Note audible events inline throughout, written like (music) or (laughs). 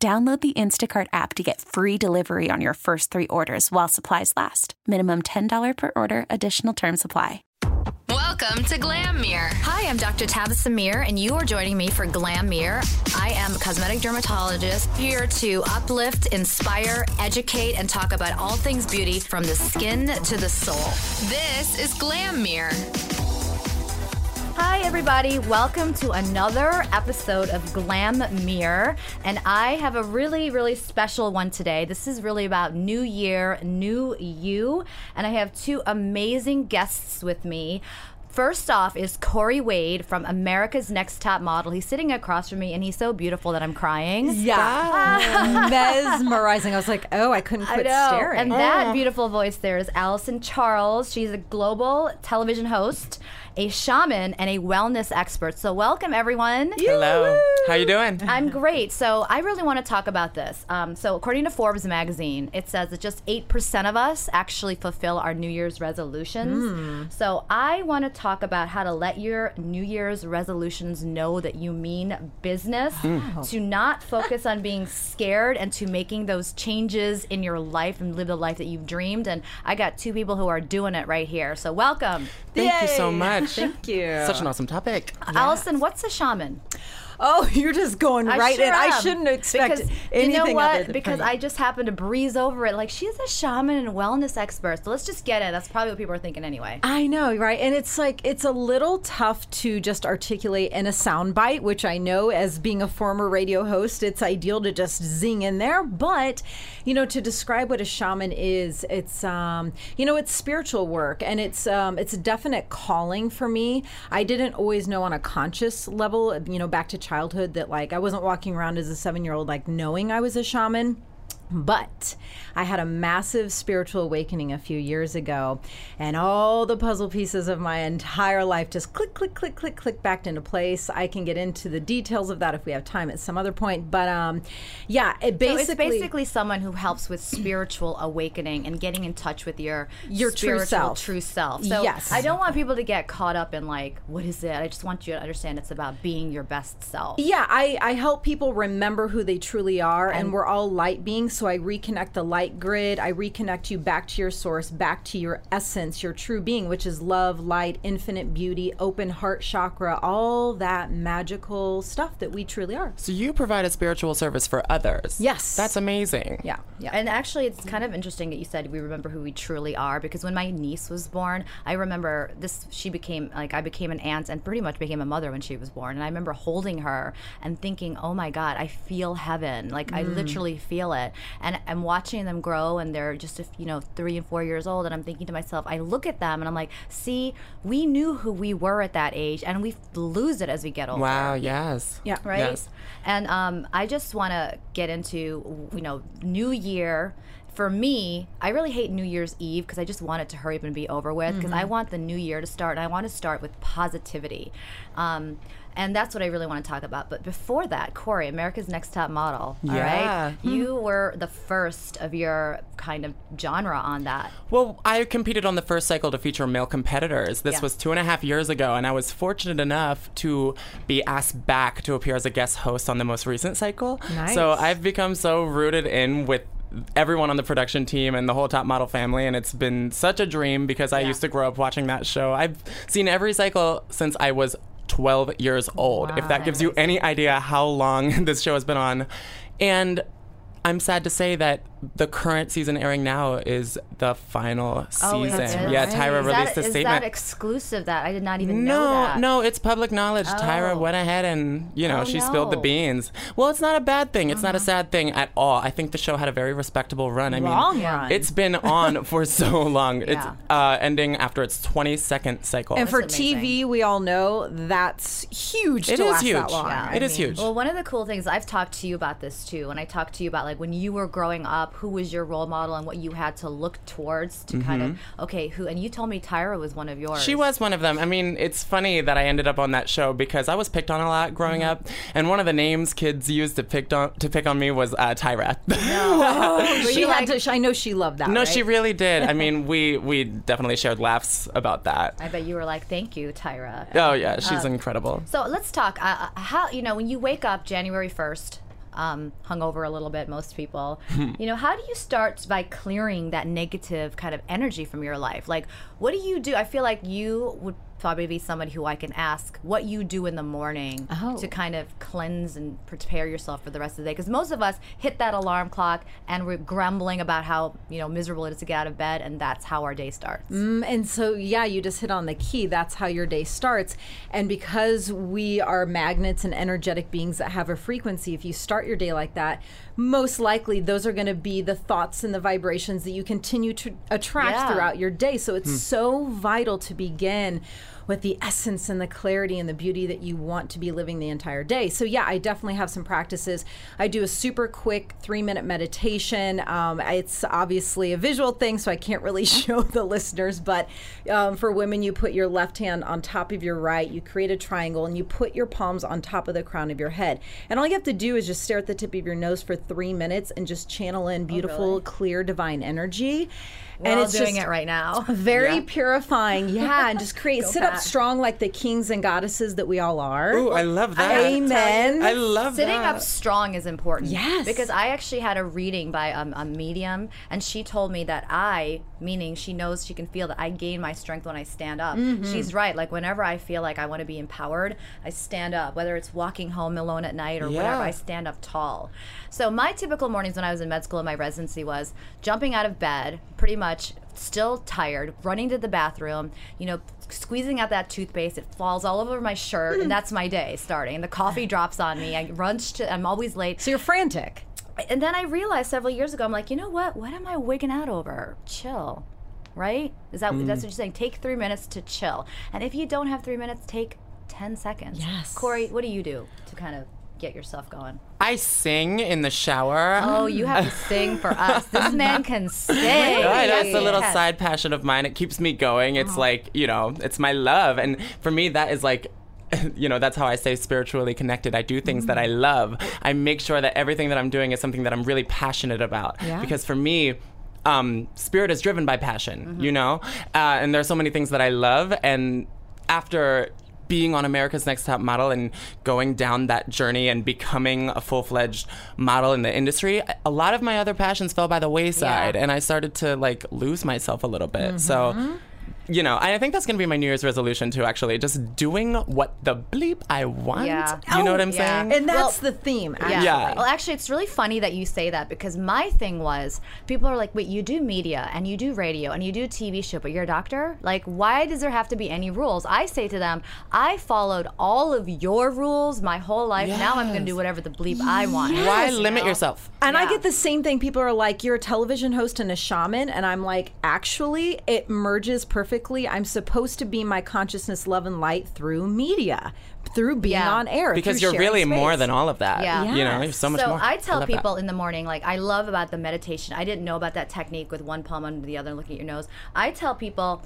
Download the Instacart app to get free delivery on your first three orders while supplies last. Minimum $10 per order, additional term supply. Welcome to Glam Mirror. Hi, I'm Dr. Tabasum Mir, and you are joining me for Glam Mirror. I am a cosmetic dermatologist here to uplift, inspire, educate, and talk about all things beauty from the skin to the soul. This is Glam Mirror. Hi, everybody. Welcome to another episode of Glam Mirror. And I have a really, really special one today. This is really about New Year, New You. And I have two amazing guests with me. First off is Corey Wade from America's Next Top Model. He's sitting across from me and he's so beautiful that I'm crying. Yeah. (laughs) Mesmerizing. I was like, oh, I couldn't quit staring. And that beautiful voice there is Allison Charles. She's a global television host, a shaman, and a wellness expert. So welcome everyone. Hello. How you doing? I'm great. So I really want to talk about this. Um, so according to Forbes magazine, it says that just eight percent of us actually fulfill our New Year's resolutions. So I want to talk about how to let your New Year's resolutions know that you mean business. Hmm. To not focus on being scared and to making those changes in your life and live the life that you've dreamed. And I got two people who are doing it right here. So welcome, Thank you so much. (laughs) Thank you. Such an awesome topic. Allison. What's a shaman? Oh, (laughs) you're just going I right sure in. I shouldn't expect because, anything You know what? Because I just happened to breeze over it. Like she's a shaman and wellness expert. So let's just get it. That's probably what people are thinking anyway. I know, right? And it's like it's a little tough to just articulate in a soundbite, which I know as being a former radio host, it's ideal to just zing in there. But you know, to describe what a shaman is, it's um, you know, it's spiritual work, and it's um, it's a definite calling for me. I didn't always know on a conscious level, you know, back to childhood that like I wasn't walking around as a seven year old like knowing I was a shaman. But I had a massive spiritual awakening a few years ago, and all the puzzle pieces of my entire life just click, click, click, click, click back into place. I can get into the details of that if we have time at some other point. But um, yeah, it basically So it's basically someone who helps with spiritual awakening and getting in touch with your Your true self. True self. So Yes. I don't want people to get caught up in like, what is it? I just want you to understand it's about being your best self. Yeah, I, I help people remember who they truly are, and, we're all light beings. So I reconnect the light grid. I reconnect you back to your source, back to your essence, your true being, which is love, light, infinite beauty, open heart chakra, all that magical stuff that we truly are. So you provide a spiritual service for others. Yes. That's amazing. Yeah, yeah. And actually, it's kind of interesting that you said we remember who we truly are because when my niece was born, I remember this. She became like I became an aunt and pretty much became a mother when she was born. And I remember holding her and thinking, "Oh my God, I feel heaven! Like I mm. literally feel it." And I'm watching them grow, and they're just a f- you know three and four years old, and I'm thinking to myself, I look at them and I'm like, "See, we knew who we were at that age, and we lose it as we get older." Wow, yes. Yeah. right? Yes. And um, I just want to get into, you know, New Year. For me, I really hate New Year's Eve because I just want it to hurry up and be over with because I Mm-hmm. want the new year to start and I want to start with positivity. Um, and that's what I really want to talk about. But before that, Corey, America's Next Top Model. All Yeah. right. You were the first of your kind of genre on that. Well, I competed on the first cycle to feature male competitors. This Yeah. was two and a half years ago, and I was fortunate enough to be asked back to appear as a guest host on the most recent cycle. Nice. So I've become so rooted in with everyone on the production team and the whole top model family and it's been such a dream because I Yeah. used to grow up watching that show. I've seen every cycle since I was 12 years old. if that gives you any idea how long (laughs) this show has been on. And I'm sad to say that the current season airing now is the final Oh, season. it is? Yeah, Is Tyra that- released a Is statement. that exclusive? That I did not even know no, that. no, it's public knowledge. Tyra Oh. went ahead and, you know, Oh, she spilled the. Uh-huh. beans. Well, it's not a bad thing. It's not a sad thing at all. I think the show had a very respectable run. I Long mean, run. it's been on (laughs) for so long. It's Yeah. uh, ending after its 22nd cycle. And for amazing. TV, we all know that's huge It to is last huge. that long. Yeah. It is huge. Well, one of the cool things I've talked to you about this too, and I talked to you about like when you were growing up, who was your role model and what you had to look towards to kind of okay, who and you told me Tyra was one of yours. Mm-hmm. She was one of them. I mean, it's funny that I ended up on that show because I was picked on a lot growing Mm-hmm. up, and one of the names kids used to pick on to pick on me was uh, Tyra. (laughs) she you had like- to. I know she loved that. no, right? she really did. I (laughs) mean, we we definitely shared laughs about that. I bet you were like, "Thank you, Tyra." Oh yeah, she's incredible. So let's talk. Uh, uh, how you know when you wake up January first, um, hungover a little bit, most people. (laughs) you know, how do you start by clearing that negative kind of energy from your life? Like, what do you do? I feel like you would probably be somebody who I can ask what you do in the morning Oh. to kind of cleanse and prepare yourself for the rest of the day. Because most of us hit that alarm clock and we're grumbling about how you know miserable it is to get out of bed, and that's how our day starts. Mm, And so, yeah, you just hit on the key. That's how your day starts. And because we are magnets and energetic beings that have a frequency, if you start your day like that, most likely those are going to be the thoughts and the vibrations that you continue to attract Yeah. throughout your day. So it's so vital to begin with the essence and the clarity and the beauty that you want to be living the entire day. So, yeah, I definitely have some practices. I do a super quick three minute meditation. Um, it's obviously a visual thing, so I can't really (laughs) show the listeners, but um, for women, you put your left hand on top of your right, you create a triangle, and you put your palms on top of the crown of your head. And all you have to do is just stare at the tip of your nose for three minutes and just channel in beautiful, clear, divine energy. We're and all it's doing just it right now. (laughs) very purifying. Yeah, and just create (laughs) sit up strong like the kings and goddesses that we all are. Ooh, I love that. Amen. I love that. Sitting that. up strong is important. Yes. Because I actually had a reading by um, a medium, and she told me that I, meaning she knows she can feel that I gain my strength when I stand up. Mm-hmm. She's right. Like, whenever I feel like I want to be empowered, I stand up, whether it's walking home alone at night or whatever, I stand up tall. So, my typical mornings when I was in med school and my residency was jumping out of bed, pretty much still tired, running to the bathroom, you know, squeezing out that toothpaste. It falls all over my shirt, and hmm. that's my day starting. The coffee (sighs) drops on me. I run to, I'm always late. So you're frantic. And then I realized several years ago, I'm like, you know what? What am I wigging out over? Chill. Right? Is that that's hmm. what you're saying? Take three minutes to chill. And if you don't have three minutes, take ten seconds. Yes. Corey, what do you do to kind of get yourself going? I sing in the shower. Oh, you have to (laughs) sing for us. This man can sing. Right, that's a little Yes. side passion of mine. It keeps me going. It's like, you know, it's my love. And for me, that is like, (laughs) you know, that's how I stay spiritually connected. I do things that I love. I make sure that everything that I'm doing is something that I'm really passionate about. Yeah. Because for me, um, spirit is driven by passion, you know? Uh, and there's so many things that I love. And after being on America's Next Top Model and going down that journey and becoming a full fledged model in the industry, a lot of my other passions fell by the wayside Yeah. and I started to like lose myself a little bit. So, mm-hmm. You know, I think that's going to be my New Year's resolution too, actually. Just doing what the bleep I want. Yeah. You know what Oh, I'm yeah. saying? And that's the theme, actually. Yeah. Well, actually, it's really funny that you say that because my thing was people are like, wait, you do media and you do radio and you do TV show, but you're a doctor? Like, why does there have to be any rules? I say to them, I followed all of your rules my whole life. Now I'm going to do whatever the bleep I want. Why You limit know? yourself? And I get the same thing. People are like, "You're a television host and a shaman," and I'm like, "Actually, it merges perfectly. I'm supposed to be my consciousness, love, and light through media, through being Yeah. on air, Because you're really sharing more than all of that. Yeah. You know, you're so much so more. I tell love that. people in the morning, like I love about the meditation. I didn't know about that technique with one palm under the other and looking at your nose. I tell people,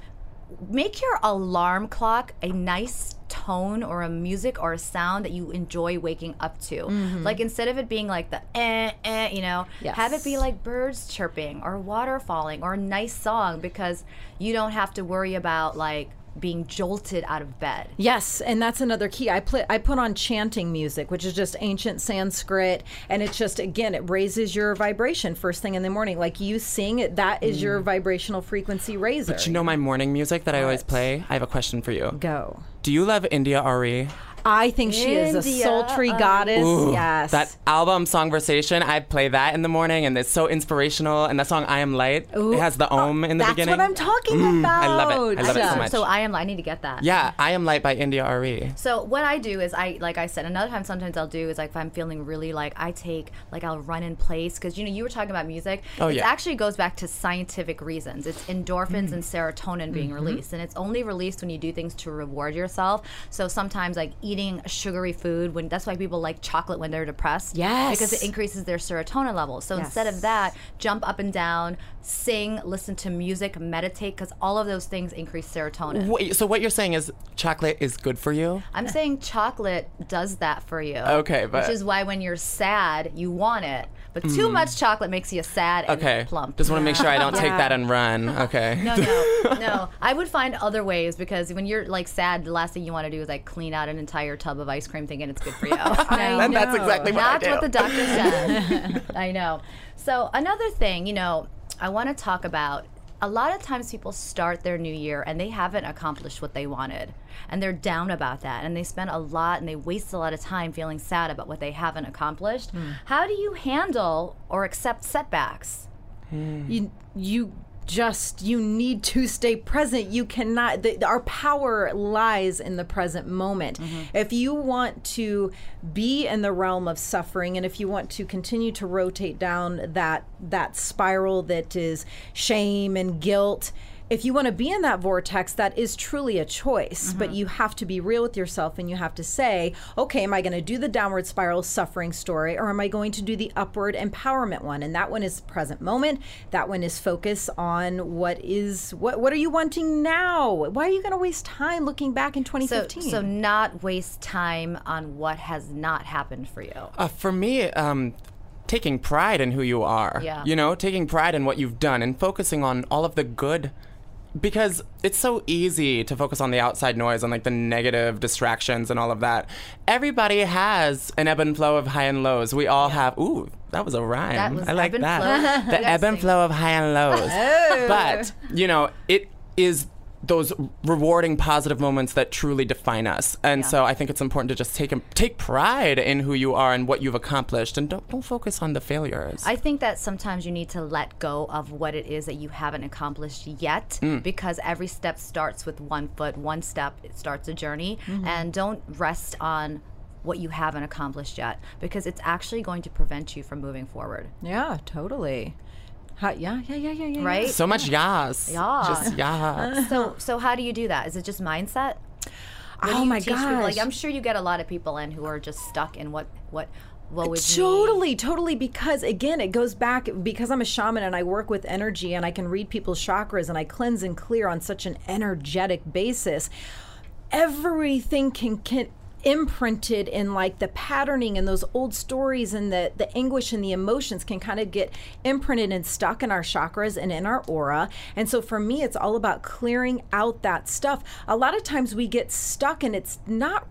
make your alarm clock a nice tone or a music or a sound that you enjoy waking up to. Like instead of it being like the eh eh, you know, Yes. have it be like birds chirping or water falling or a nice song because you don't have to worry about like being jolted out of bed. Yes, and that's another key. I put I put on chanting music, which is just ancient Sanskrit, and it's just again it raises your vibration first thing in the morning. Like you sing, it, that is your mm. vibrational frequency raiser. But you know my morning music that I always play? I have a question for you. go. Do you love India.Arie? I think she is a India, sultry uh, goddess. Ooh, yes. That album, song Songversation, I play that in the morning, and it's so inspirational. And that song, I Am Light, it has the Om in the That's beginning. That's what I'm talking about. I love it. I love it so so, much. so I am. I need to get that. yeah, I Am Light by India.Arie. So what I do is I like I said another time sometimes I'll do is like if I'm feeling really like I take like I'll run in place because you know you were talking about music. Oh, it yeah. actually goes back to scientific reasons. It's endorphins and serotonin being released, and it's only released when you do things to reward yourself. So sometimes like eating sugary food when that's why people like chocolate when they're depressed. Yes. because it increases their serotonin levels. So instead of that, jump up and down, sing, listen to music, meditate, because all of those things increase serotonin. Wait, so what you're saying is chocolate is good for you? I'm saying chocolate does that for you. Okay, but- which is why when you're sad, you want it. But too mm. much chocolate makes you sad and. Okay. plump. Just want to make sure I don't take that and run. (laughs) Okay. no, no, no. (laughs) I would find other ways because when you're like sad, the last thing you want to do is like clean out an entire tub of ice cream thinking it's good for (laughs) you. And (laughs) that's exactly what I do. what the doctor said. (laughs) I know. So another thing, you know, I want to talk about. A lot of times people start their new year and they haven't accomplished what they wanted. And they're down about that. And they spend a lot and they waste a lot of time feeling sad about what they haven't accomplished. Hmm. How do you handle or accept setbacks? you you just you need to stay present. You cannot the, our power lies in the present moment. Mm-hmm. If you want to be in the realm of suffering and if you want to continue to rotate down that that spiral that is shame and guilt if you want to be in that vortex, that is truly a choice, but you have to be real with yourself and you have to say, okay, am I going to do the downward spiral suffering story or am I going to do the upward empowerment one? And that one is present moment. That one is focus on what is what what are you wanting now? Why are you going to waste time looking back in So, 2015? so not waste time on what has not happened for you. Uh, for me, um, taking pride in who you are. Yeah. You know, taking pride in what you've done and focusing on all of the good. Because it's so easy to focus on the outside noise and like the negative distractions and all of that. Everybody has an ebb and flow of high and lows. We all have. Ooh, that was a rhyme. That was I like that. the ebb and flow (laughs) of high and lows. Oh. But you know, it is those rewarding positive moments that truly define us. And so I think it's important to just take take pride in who you are and what you've accomplished and don't don't focus on the failures. I think that sometimes you need to let go of what it is that you haven't accomplished yet Mm. because every step starts with one foot, one step, it starts a journey. Mm-hmm. And don't rest on what you haven't accomplished yet because it's actually going to prevent you from moving forward. yeah, totally. How, yeah, yeah, yeah, yeah, yeah. Right? so much yas. Yeah. Just yas. So so how do you do that? Is it just mindset? What Oh my teach people? Like. I'm sure you get a lot of people in who are just stuck in what what what would Totally, totally. Because again, it goes back because I'm a shaman and I work with energy and I can read people's chakras and I cleanse and clear on such an energetic basis. Everything can can imprinted in like the patterning and those old stories and the the anguish and the emotions can kind of get imprinted and stuck in our chakras and in our aura. And so for me it's all about clearing out that stuff. A lot of times we get stuck and it's not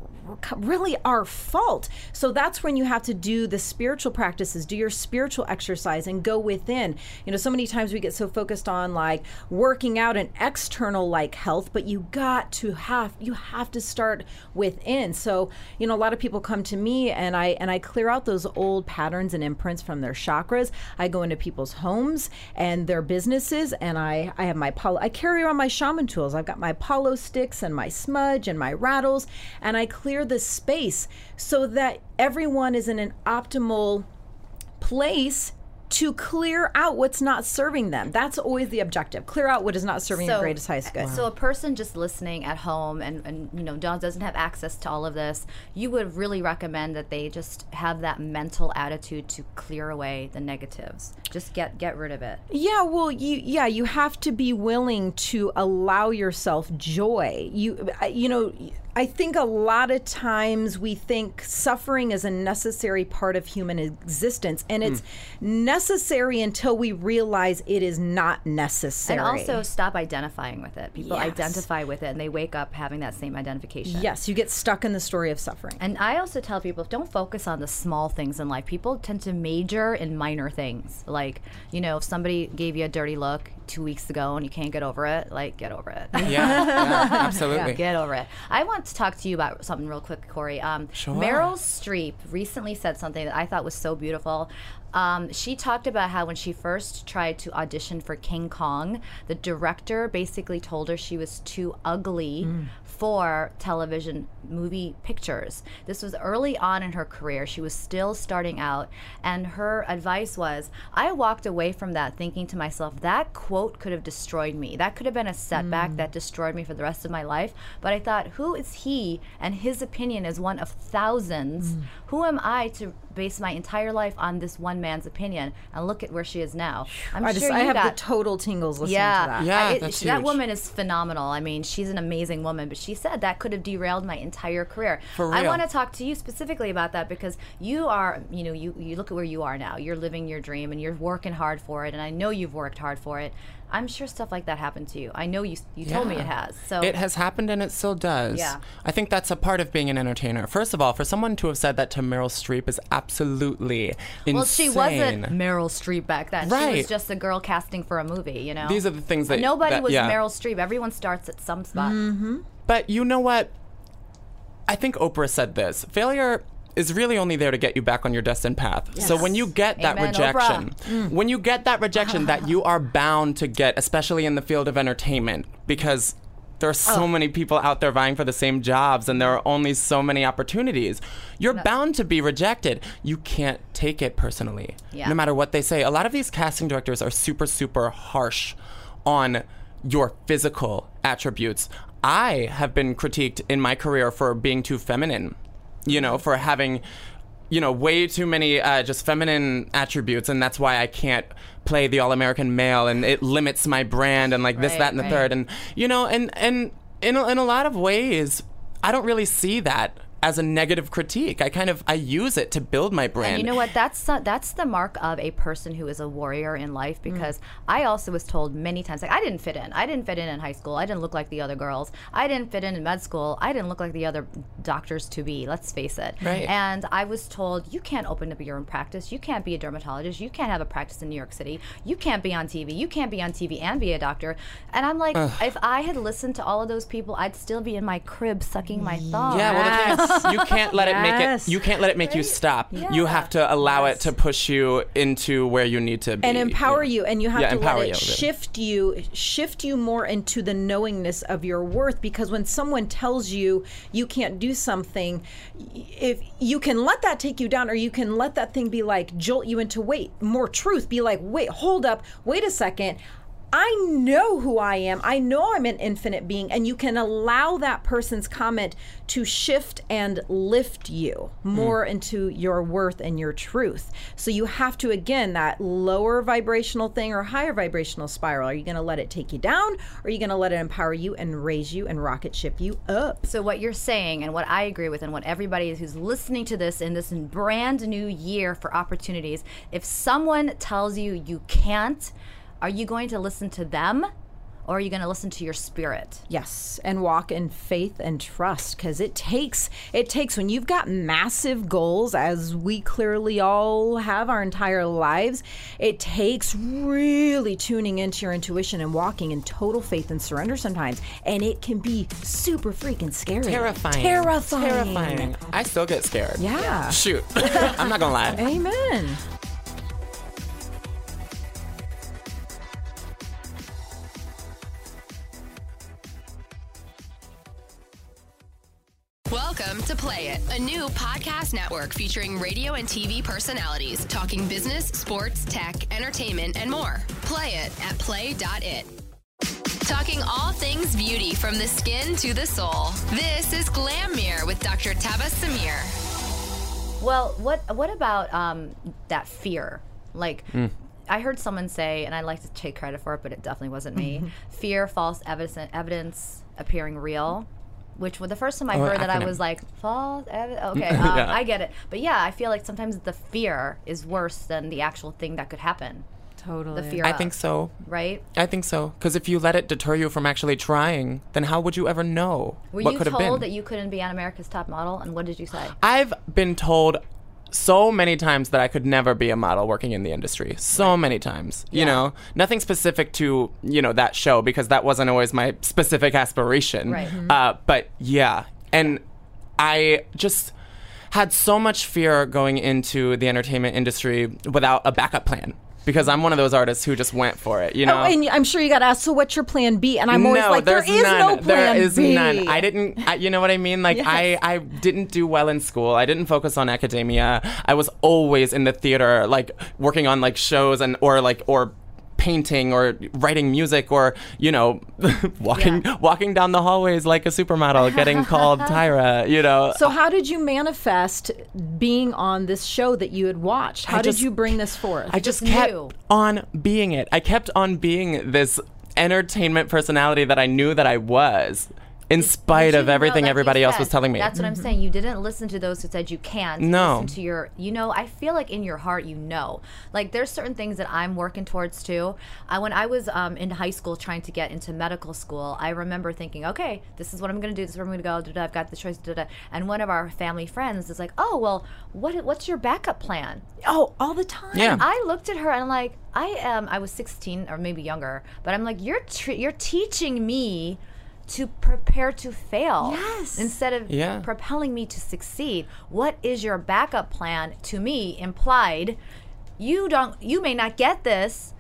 really our fault. So that's when you have to do the spiritual practices, do your spiritual exercise and go within. You know, so many times we get so focused on like working out and external like health, but you got to have you have to start within. So, you know, a lot of people come to me and I and I clear out those old patterns and imprints from their chakras. I go into people's homes and their businesses and I I have my palo I carry around my shaman tools. I've got my palo sticks and my smudge and my rattles and I clear the space so that everyone is in an optimal place to clear out what's not serving them. That's always the objective. Clear out what is not serving your greatest highest good. So a person just listening at home and, and you know do- doesn't have access to all of this, you would really recommend that they just have that mental attitude to clear away the negatives. Just get get rid of it. Yeah, well, you yeah, you have to be willing to allow yourself joy. You you know, I think a lot of times we think suffering is a necessary part of human existence and it's necessary until we realize it is not necessary. And also stop identifying with it. People Yes. identify with it and they wake up having that same identification. yes, you get stuck in the story of suffering. And I also tell people don't focus on the small things in life. People tend to major in minor things. Like, you know, if somebody gave you a dirty look two weeks ago and you can't get over it, like, get over it. Yeah, yeah, (laughs) absolutely. Get over it. I want want to talk to you about something real quick, Corey. Um, Sure. Meryl Streep recently said something that I thought was so beautiful. Um, she talked about how when she first tried to audition for King Kong, the director basically told her she was too ugly mm. for television movie pictures. This was early on in her career. She was still starting out. And her advice was I walked away from that thinking to myself, that quote could have destroyed me. That could have been a setback mm. that destroyed me for the rest of my life. But I thought, who is he? And his opinion is one of thousands. Mm. Who am I to base my entire life on this one man's opinion? And look at where she is now. I'm I just sure I you have got the total tingles listening yeah, to that. Yeah, I- it- that's she- that woman is phenomenal. I mean, she's an amazing woman, but she said that could have derailed my entire career. For real. I want to talk to you specifically about that because you are, you know, you you look at where you are now. You're living your dream and you're working hard for it, and I know you've worked hard for it. I'm sure stuff like that happened to you. I know you you told me it has. So It has happened and it still does. Yeah. I think that's a part of being an entertainer. First of all, for someone to have said that to Meryl Streep is absolutely insane. well, she wasn't Meryl Streep back then. Right. She was just a girl casting for a movie. You know, These are the things that nobody that- was yeah. Meryl Streep. Everyone starts at some spot. Mm-hmm. But you know what? I think Oprah said this. Failure is really only there to get you back on your destined path. So when you get that Amen, rejection, Oprah. when you get that rejection that you are bound to get, especially in the field of entertainment, because there are so oh. many people out there vying for the same jobs and there are only so many opportunities. You're bound to be rejected. You can't take it personally. Yeah. No matter what they say. A lot of these casting directors are super, super harsh on your physical attributes. I have been critiqued in my career for being too feminine, you know, for having, you know, way too many uh, just feminine attributes, and that's why I can't play the all American male, and it limits my brand, and like this, that, and the right. third, and you know, and and in a, in a lot of ways, I don't really see that as a negative critique. I kind of I use it to build my brand. And you know what? That's the, that's the mark of a person who is a warrior in life. Mm. Because I also was told many times, like I didn't fit in. I didn't fit in in high school. I didn't look like the other girls. I didn't fit in in med school. I didn't look like the other doctors to be. Let's face it. Right. And I was told you can't open up your own practice. You can't be a dermatologist. You can't have a practice in New York City. You can't be on TV. You can't be on TV and be a doctor. And I'm like, if I had listened to all of those people, I'd still be in my crib sucking my thumb. Yeah, well, the thing is, you can't let it make Yes. it. You can't let it make you stop. You have to allow it to push you into where you need to be and empower you and you have Yeah, to empower let it you, shift you shift you more into the knowingness of your worth because when someone tells you you can't do something y- if you can let that take you down or you can let that thing be like jolt you into wait more truth be like wait hold up wait a second I know who I am. I know I'm an infinite being. And you can allow that person's comment to shift and lift you more hmm. into your worth and your truth. So you have to, again, that lower vibrational thing or higher vibrational spiral. Are you going to let it take you down? Or are you going to let it empower you and raise you and rocket ship you up? So what you're saying and what I agree with and what everybody who's listening to this in this brand new year for opportunities, if someone tells you you can't, are you going to listen to them or are you going to listen to your spirit? Yes, and walk in faith and trust because it takes it takes when you've got massive goals, as we clearly all have our entire lives. It takes really tuning into your intuition and walking in total faith and surrender sometimes, and it can be super freaking scary, Terrifying. terrifying, Terrifying. I still get scared. Yeah. Shoot. (laughs) I'm not gonna lie. Amen. Welcome to Play It, a new podcast network featuring radio and TV personalities talking business, sports, tech, entertainment, and more. Play it at play.it. Talking all things beauty from the skin to the soul. This is Glam Mirror with Dr. Tabasum Mir. Well, what what about um, that fear? Like, Hmm. I heard someone say, and I like to take credit for it, but it definitely wasn't me. fear, false evidence, evidence appearing real. Which, was the first time I Oh, heard that, I was like, false evidence. (laughs) Okay, um, Yeah. I get it. But yeah, I feel like sometimes the fear is worse than the actual thing that could happen. Totally. The fear. I of, think so. Right? I think so. Because if you let it deter you from actually trying, then how would you ever know Were what you could have told been? that you couldn't be on America's Top Model? And what did you say? I've been told so many times that I could never be a model working in the industry. So many times. You Yeah. know, nothing specific to, you know, that show because that wasn't always my specific aspiration. Right. Uh, but yeah, And I just had so much fear going into the entertainment industry without a backup plan. Because I'm one of those artists who just went for it, you oh, know. Oh, and I'm sure you got asked, so what's your plan B? And I'm always no, like, there's none. no plan There is B. none. I didn't. I, you know what I mean? Like I, I didn't do well in school. I didn't focus on academia. I was always in the theater, like working on like shows and or like or painting or writing music or you know (laughs) walking walking down the hallways like a supermodel getting (laughs) called Tyra you know So how did you manifest being on this show that you had watched? How I did just- you bring this forth? I just just kept knew. on being it. I kept on being this entertainment personality that I knew that I was, in spite of everything everybody else was telling me. That's what I'm saying. You didn't listen to those who said you can't. No. Listen to your, you know, I feel like in your heart, you know. Like there's certain things that I'm working towards too. I, when I was um, in high school trying to get into medical school, I remember thinking, okay, this is what I'm going to do. This is where I'm going to go. Da-da, I've got the choice. Da-da. And one of our family friends is like, oh, well, what, what's your backup plan? oh, all the time. Yeah. I looked at her and I'm like, I am. I was 16 or maybe younger, but I'm like, you're tr- you're teaching me to prepare to fail. Yes. Instead of Yeah. propelling me to succeed. What is your backup plan? To me, implied, you don't. You may not get this.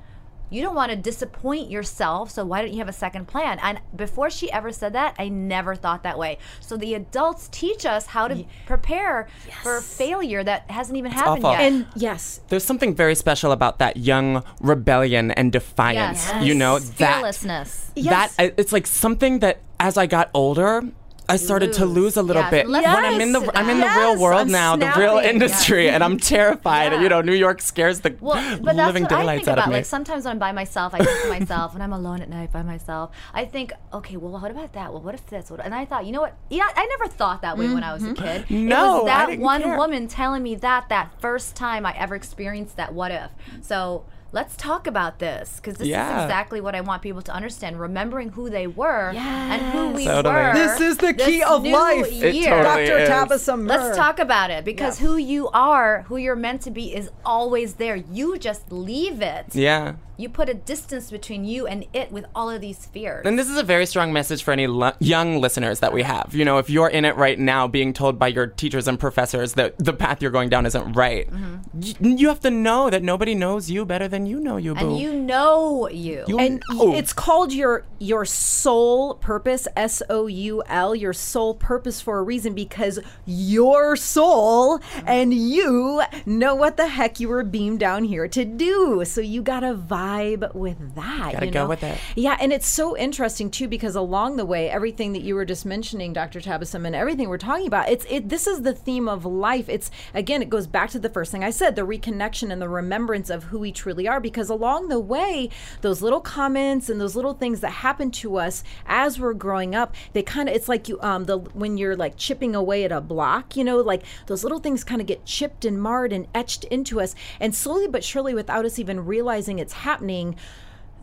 You don't want to disappoint yourself, so why don't you have a second plan? And before she ever said that, I never thought that way. So the adults teach us how to prepare for failure that hasn't even happened awful. yet. And yes, There's something very special about that young rebellion and defiance. Yes. You know that fearlessness. Yes. that it's like something that as I got older. I started to lose. lose a little Yes, bit let's when I'm in the I'm in the that. real world I'm now, the real snapping. industry, and I'm terrified. Yeah. You know, New York scares the Well, (gasps) but living daylights think out about. of me. Like sometimes when I'm by myself, I think to myself, when I'm alone at night by myself, I think, okay, well, what about that? Well, what if this? What? And I thought, you know what? Yeah, I never thought that way when I was a mm-hmm. kid. it No, was I that one care. woman telling me that that first time I ever experienced that. What if? So. Let's talk about this because this Yeah. is exactly what I want people to understand. Remembering who they were and who we Totally. were. This is the this key of new life. It year. totally Dr. is. Tabasum Mir. Let's talk about it because who you are, who you're meant to be, is always there. You just leave it. yeah. You put a distance between you and it with all of these fears. And this is a very strong message for any lo- young listeners that we have. You know, if you're in it right now, being told by your teachers and professors that the path you're going down isn't right, mm-hmm. y- you have to know that nobody knows you better than you know you, boo. and you know you. You and know. it's called your your soul purpose s o u l your soul purpose for a reason because your soul and you know what the heck you were beamed down here to do so you gotta vibe with that Gotta you go with it. yeah and it's so interesting too because along the way everything that you were just mentioning dr tabasum and everything we're talking about it's it this is the theme of life it's again it goes back to the first thing i said the reconnection and the remembrance of who we truly are because along the way those little comments and those little things that happen to us as we're growing up they kind of it's like you um the when you're like chipping away at a block you know like those little things kind of get chipped and marred and etched into us. And slowly but surely without us even realizing it's happening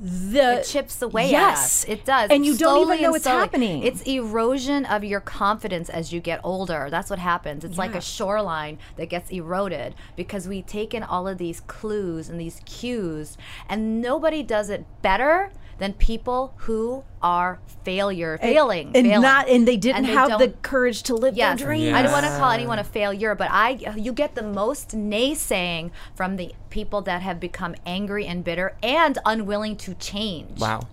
the it chips away yes. It does. and you don't even know it's slowly. happening It's erosion of your confidence as you get older. That's what happens. It's like a shoreline that gets eroded because we take in all of these clues and these cues, and nobody does it better than people who are failure, failing, and failing. not and they didn't they have the courage to live Yes, their dreams I don't want to call anyone a failure, but I you get the most naysaying from the people that have become angry and bitter and unwilling to change wow.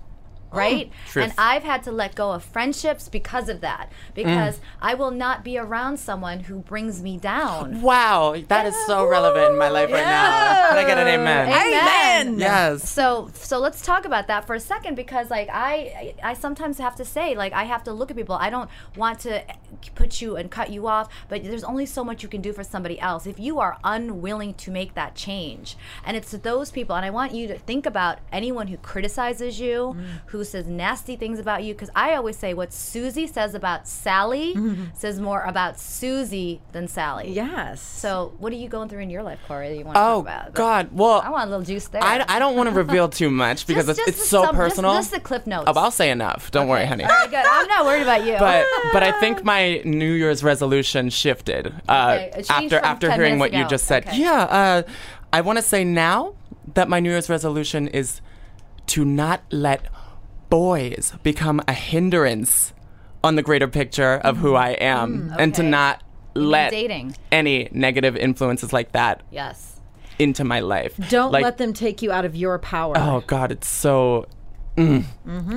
Oh, right? Truth. And I've had to let go of friendships because of that. Because I will not be around someone who brings me down. Wow, that is so relevant in my life right now. Can I get an amen? Amen. Yes. So so let's talk about that for a second because like I I sometimes have to say like I have to look at people. I don't want to put you and cut you off, but there's only so much you can do for somebody else if you are unwilling to make that change. And it's those people and I want you to think about anyone who criticizes you, mm. who says nasty things about you cuz I always say what Susie says about Sally (laughs) says more about Susie than Sally. yes So, what are you going through in your life, Corey, that you want to Oh talk about? God. Well, I want a little juice there. I, I don't want to reveal too (laughs) much because Just- it's, just it's so just- personal. just the cliff notes. Oh, I'll say enough. Don't worry, honey. All right, good. I'm not worried about you. But but I think (laughs) my New Year's resolution shifted uh, Okay, after after hearing what you just said. Okay. Yeah, uh, I want to say now that my New Year's resolution is to not let boys become a hindrance on the greater picture of who I am and to not let dating. any negative influences like that Yes. into my life. Don't Like, let them take you out of your power. Oh God, it's so. mm,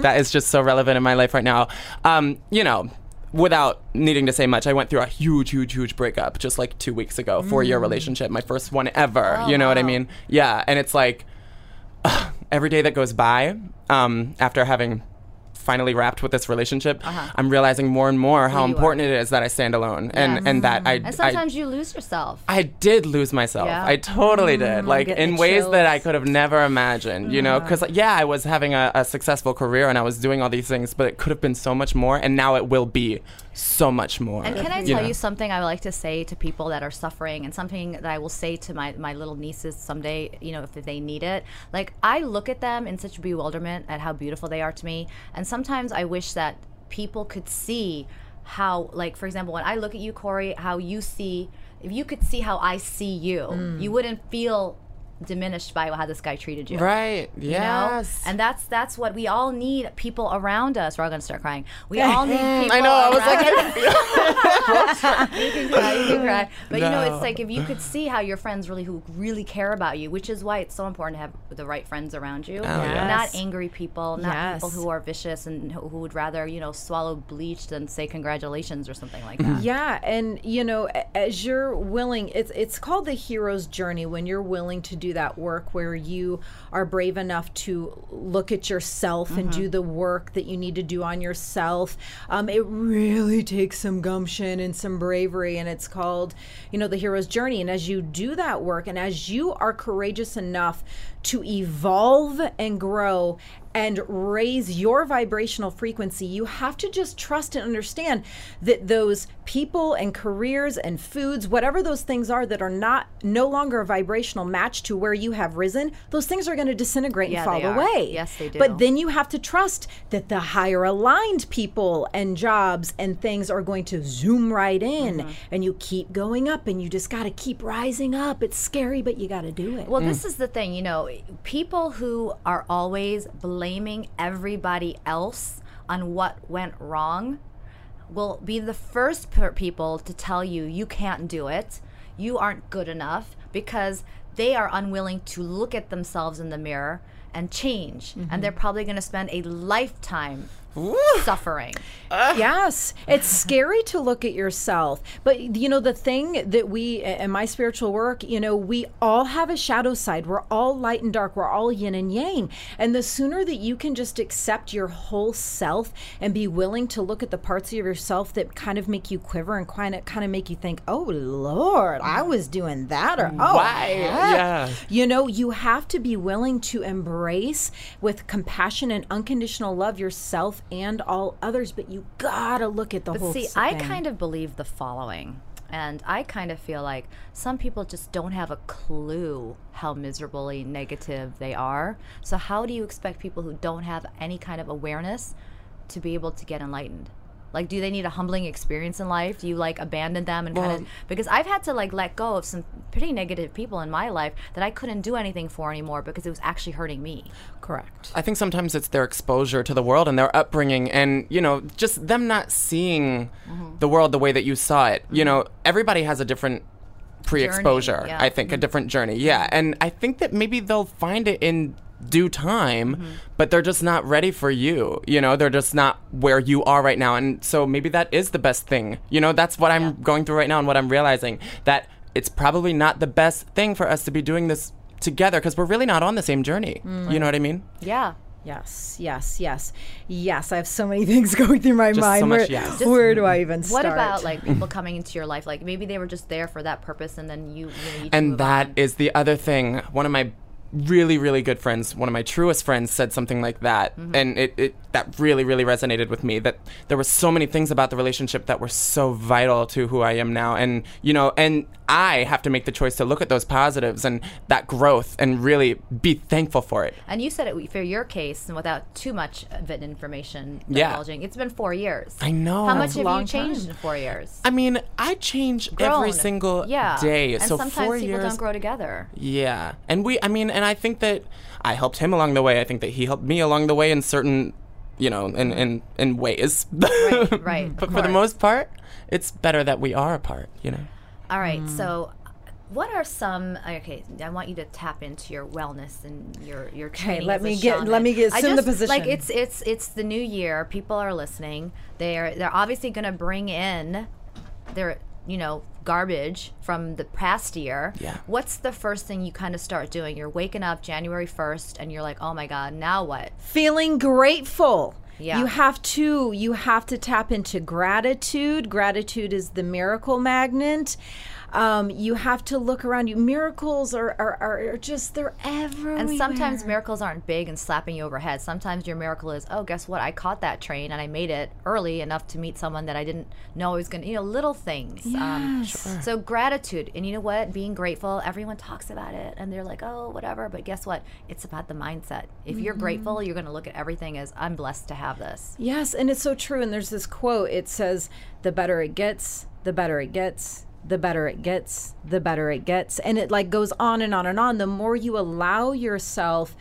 that is just so relevant in my life right now. Um, you know, without needing to say much, I went through a huge, huge, huge breakup just like two weeks ago. Four year relationship, my first one ever. you know what I mean? Yeah, and it's like every day that goes by um, after having finally wrapped with this relationship, uh-huh. I'm realizing more and more how you are. important it is that I stand alone and and that I And I- sometimes you lose yourself. I did lose myself. Yeah? I totally mm, did. Like in ways that I could have never imagined, you know? Uh-huh. Because, yeah, I was having a, a successful career and I was doing all these things, but it could have been so much more. And now it will be so much more. And can I tell know? you something I would like to say to people that are suffering and something that I will say to my, my little nieces someday, you know, if they need it? Like, I look at them in such bewilderment at how beautiful they are to me. And sometimes I wish that people could see how, like, for example, when I look at you, Corey, how you see, if you could see how I see you, Mm. you wouldn't feel diminished by how this guy treated you. Right. you Yes. know and that's that's what we all need people around us we're all gonna start crying we (laughs) all need people I know. I was like, I (laughs) you can cry, you can cry. But you know, it's like if you could see how your friends really who really care about you, which is why it's so important to have the right friends around you. yeah. Not angry people, not people who are vicious and who who would rather, you know, swallow bleach than say congratulations or something like that. Yeah, and you know, as you're willing, it's it's called the hero's journey when you're willing to do that work where you are brave enough to look at yourself and do the work that you need to do on yourself. Um, it really takes some gumption and some bravery, and it's called, you know, the hero's journey. And as you do that work, and as you are courageous enough to evolve and grow and raise your vibrational frequency, you have to just trust and understand that those people and careers and foods, whatever those things are that are not no longer a vibrational match to where you have risen, those things are going to disintegrate Yeah, and fall they are. away. Yes, they do. But then you have to trust that the higher aligned people and jobs and things are going to zoom right in Mm-hmm. and you keep going up and you just got to keep rising up. It's scary, but you got to do it. Well, this is the thing, you know, people who are always blaming everybody else on what went wrong will be the first per- people to tell you you can't do it, you aren't good enough because they are unwilling to look at themselves in the mirror and change. And mm-hmm. they're probably going to spend a lifetime suffering. yes. It's scary to look at yourself but you know the thing that we in my spiritual work you know we all have a shadow side. We're all light and dark. We're all yin and yang. And the sooner that you can just accept your whole self and be willing to look at the parts of yourself that kind of make you quiver and kind of kind of make you think oh lord i was doing that or oh Why? Yeah. you know you have to be willing to embrace with compassion and unconditional love yourself and all others but you gotta look at the But whole see, thing. I kind of believe the following. And I kind of feel like some people just don't have a clue how miserably negative they are. So, how do you expect people who don't have any kind of awareness to be able to get enlightened? Like, do they need a humbling experience in life? Do you like abandon them and kind of because I've had to like let go of some pretty negative people in my life that I couldn't do anything for anymore because it was actually hurting me. correct I think sometimes it's their exposure to the world and their upbringing and, you know, just them not seeing Mm-hmm. the world the way that you saw it. You know, everybody has a different pre exposure, yeah. Mm-hmm. I think, a different journey. Yeah. And I think that maybe they'll find it in due time, Mm-hmm. but they're just not ready for you. You know, they're just not where you are right now. And so maybe that is the best thing. You know, that's what I'm going through right now and what I'm realizing that it's probably not the best thing for us to be doing this together because we're really not on the same journey. Mm. You know what I mean? Yeah. yes yes yes yes i have so many (laughs) things going through my Just mind so much where, yes. where do i even start? What about like people (laughs) coming into your life? Like maybe they were just there for that purpose, and then you, you know, you And move that on. is the other thing. One of my really, really good friends, one of my truest friends, said something like that, Mm-hmm. and it, it that really, really resonated with me. That there were so many things about the relationship that were so vital to who I am now, and you know, and I have to make the choice to look at those positives and that growth, and really be thankful for it. And you said it for your case, and without too much of it information Yeah. divulging, it's been four years. I know. How much have you changed time. in four years? I mean, I change every single yeah. day. And so sometimes four people years. don't grow together. Yeah. And we, I mean, and I think that I helped him along the way. I think that he helped me along the way in certain you know, in in, in ways. (laughs) Right, right, but of for the most part, it's better that we are apart. You know. All right. Mm. So, what are some? Okay, I want you to tap into your wellness and your your training. okay, let as a me get- shaman. let me get- I assume the just- Like it's it's it's the new year. People are listening. They're they're obviously going to bring in their you know garbage from the past year. Yeah. What's the first thing you kind of start doing? You're waking up January first, and you're like, oh my god, now what? feeling grateful. Yeah. You have to you have to tap into gratitude. Gratitude is the miracle magnet. Um, you have to look around you. Miracles are, are, are just they're everywhere. And sometimes miracles aren't big and slapping you overhead. Sometimes your miracle is, oh, guess what? I caught that train and I made it early enough to meet someone that I didn't know I was going to, you know, little things. Um, So gratitude. And you know what? Being grateful, everyone talks about it and they're like, oh, whatever. But guess what? It's about the mindset. If you're grateful, you're going to look at everything as, I'm blessed to have this. Yes, and it's so true. And there's this quote. It says, "The better it gets, the better it gets." The better it gets, the better it gets. And it like goes on and on and on. The more you allow yourself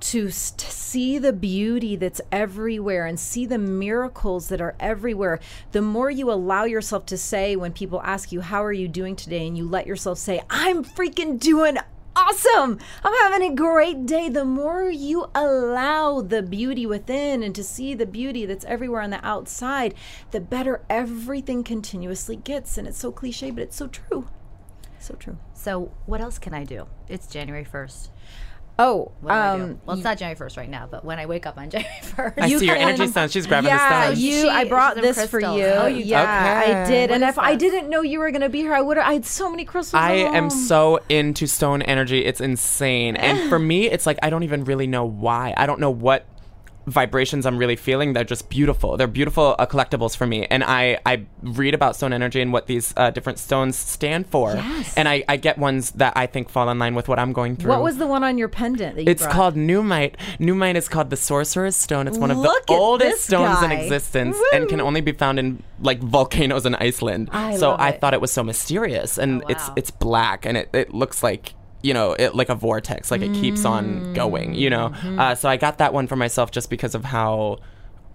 to see the beauty that's everywhere and see the miracles that are everywhere, the more you allow yourself to say when people ask you, How are you doing today? and you let yourself say, I'm freaking doing awesome. I'm having a great day. The more you allow the beauty within and to see the beauty that's everywhere on the outside, the better everything continuously gets. And it's so cliche, but it's so true. So true. So what else can I do? It's January 1st. Oh, What do I do? um, Well, it's not January 1st right now, but when I wake up on (laughs) January 1st. I You see your energy stone. She's grabbing yeah, the stone. you. She- I brought she's in this for you. Oh, you did? yeah, I did. What and is if I didn't know you were going to be here, I would. I had so many crystals. I at am so into stone energy. It's insane. And (sighs) for me, it's like I don't even really know why. I don't know what vibrations I'm really feeling. They're just beautiful. They're beautiful uh, collectibles for me. And I, I read about stone energy and what these uh, different stones stand for. Yes. And I, I get ones that I think fall in line with what I'm going through. What was the one on your pendant that you It's brought? called Nuummite. Nuummite is called the Sorcerer's Stone. It's one of Look the oldest stones in guy. existence and can only be found in like volcanoes in Iceland. I so I it. thought it was so mysterious, and Oh, it's it's black and it, it looks like you know it like a vortex, like it keeps on going. You know, Mm-hmm. uh, so I got that one for myself just because of how.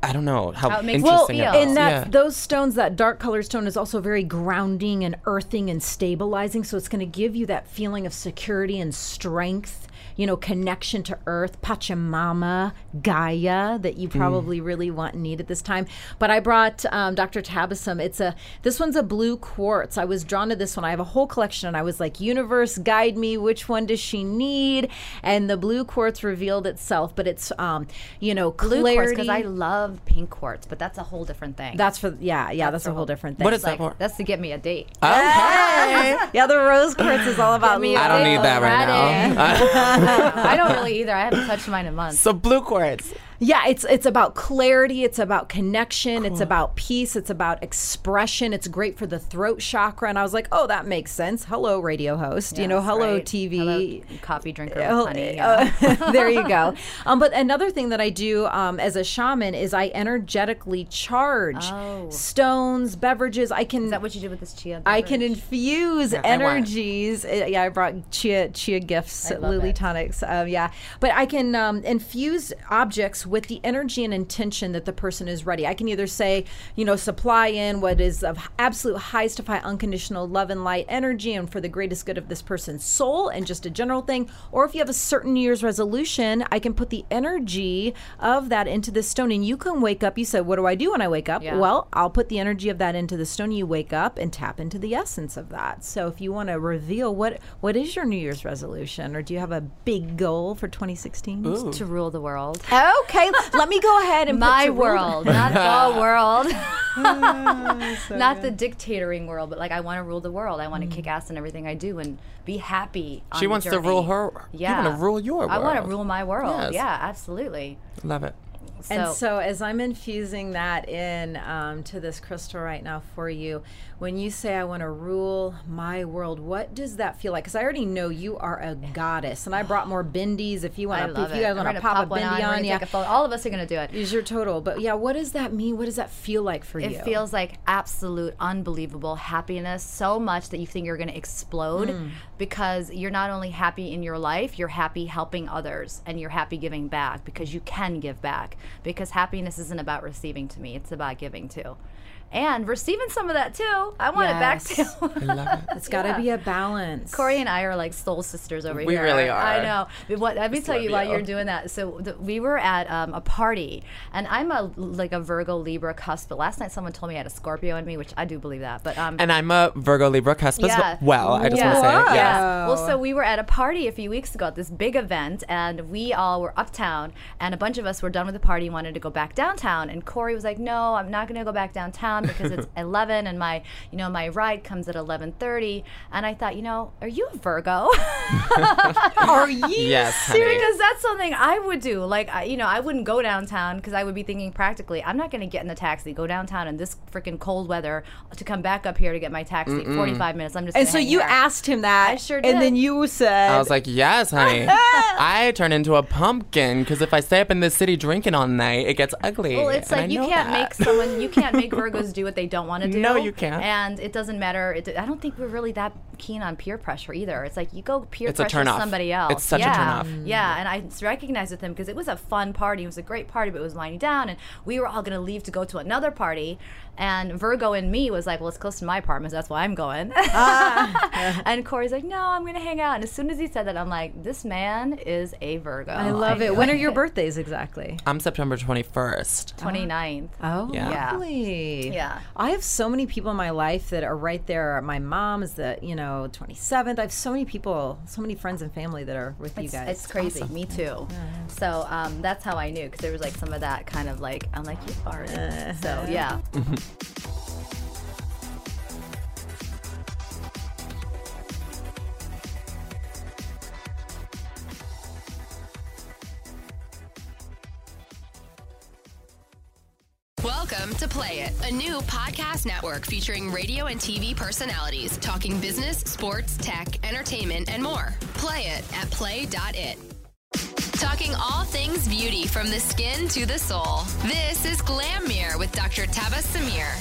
I don't know how, How it makes you interesting feel. it was. and that yeah. those stones that dark color stone is also very grounding and earthing and stabilizing so it's going to give you that feeling of security and strength you know connection to earth pachamama gaia that you probably really want and need at this time but i brought um, dr tabasum it's a this one's a blue quartz i was drawn to this one i have a whole collection and i was like universe guide me which one does she need and the blue quartz revealed itself but it's um you know blue clarity quartz because I love pink quartz, but that's a whole different thing. that's for yeah, yeah. That's, That's a whole a- different thing. What is like, that for? that's to get me a date. Okay. (laughs) yeah, the rose quartz is all about me I don't need that right already. now. (laughs) (laughs) (laughs) I don't really either. I haven't touched mine in months. so blue quartz. Yeah, it's it's about clarity, it's about connection, it's about peace, it's about expression. It's great for the throat chakra. And I was like, oh, that makes sense. Hello, radio host. you know, hello, right. TV. Hello, coffee drinker honey. yeah. uh, (laughs) there you go. (laughs) Um, but another thing that I do um, as a shaman is I energetically charge Oh. stones, beverages. I can Is that what you do with this chia? I can infuse I it. energies. Uh, Yeah, I brought chia chia gifts, I Lily it. tonics. Um, yeah, but I can um, infuse objects with the energy and intention that the person is ready. I can either say, you know, supply in what is of absolute highest of high unconditional love and light energy, and for the greatest good of this person's soul, and just a general thing. Or if you have a certain New Year's resolution, I can put the energy of that into the stone, and you can wake up. You said, "What do I do when I wake up?" Yeah. Well, I'll put the energy of that into the stone. You wake up and tap into the essence of that. So if you want to reveal what what is your New Year's resolution, or do you have a big goal for 2016? To rule the world. Okay, let me go ahead and My to world, not the (laughs) world. not the dictatoring world, but like I want to rule the world. I want to kick ass in everything I do and be happy. on She the wants to rule her. Yeah. You want to rule your world. I want to rule my world. Yes. Yeah, absolutely. Love it. So, And so, as I'm infusing that in um, to this crystal right now for you, when you say I want to rule my world, what does that feel like? Because I already know you are a goddess, and I brought more bindies. If you want to, if you guys want to pop, a one bindi on. On, yeah, a. All of us are gonna do it. use your total. But yeah, what does that mean? What does that feel like for you? It feels like absolute, unbelievable happiness, so much that you think you're going to explode Hmm. because you're not only happy in your life, you're happy helping others and you're happy giving back because you can give back. because happiness isn't about receiving to me; it's about giving too. And receiving some of that too. I want Yes. it back too. I love it. It's got to be a balance. Corey and I are like soul sisters over We here. really are. I know. But What, let me tell you why you. you're doing that. So the, we were at um, a party, and I'm a like a Virgo Libra cusp. But last night someone told me I had a Scorpio in me, which I do believe that. But um, And I'm a Virgo Libra cusp Yeah. well. I just want to say, yeah. yeah. Well, so we were at a party a few weeks ago at this big event, and we all were uptown, and a bunch of us were done with the party wanted to go back downtown. And Corey was like, "No, I'm not going to go back downtown because it's (laughs) 11, and my, you know, my ride comes at 11:30." And I thought, you know, are you a Virgo? (laughs) Are you? Yes, honey. because that's something I would do. Like, I, you know, I wouldn't go downtown because I would be thinking practically, I'm not going to get in a taxi, go downtown in this freaking cold weather to come back up here to get my taxi. 45 minutes. I'm just. And so you here. asked him that. I sure did. And then you said, I was like, yes, honey. (laughs) I turn into a pumpkin because if I stay up in this city drinking all night, it gets ugly. Well, it's like you can't that. make someone, you can't make Virgos do what they don't want to do. No, you can't. And it doesn't matter. It, I don't think we're really that keen on peer pressure either. It's like you go peer It's a pressure turnoff. somebody else. It's such a yeah. turnoff. Yeah, and I recognized with him because it was a fun party. It was a great party, but it was winding down, and we were all going to leave to go to another party. And Virgo and me was like, well, it's close to my apartment, so that's why I'm going. Ah. (laughs) and Corey's like, no, I'm going to hang out. And as soon as he said that, I'm like, this man is a Virgo. I love it. When are your birthdays exactly? I'm September 21st. 29th. Oh, Yeah. lovely. Yeah. I have so many people in my life that are right there. My mom is the, you know, 27th. I have so many people, so many friends and family that are with you guys. it's crazy. Me too. So um, that's how I knew because there was like some of that kind of like I'm like you are. So yeah. Play It, a new podcast network featuring radio and TV personalities talking business, sports, tech, entertainment, and more. Play it at play.it. Talking all things beauty from the skin to the soul. This is Glam Mirror with Dr. Tabasum Mir.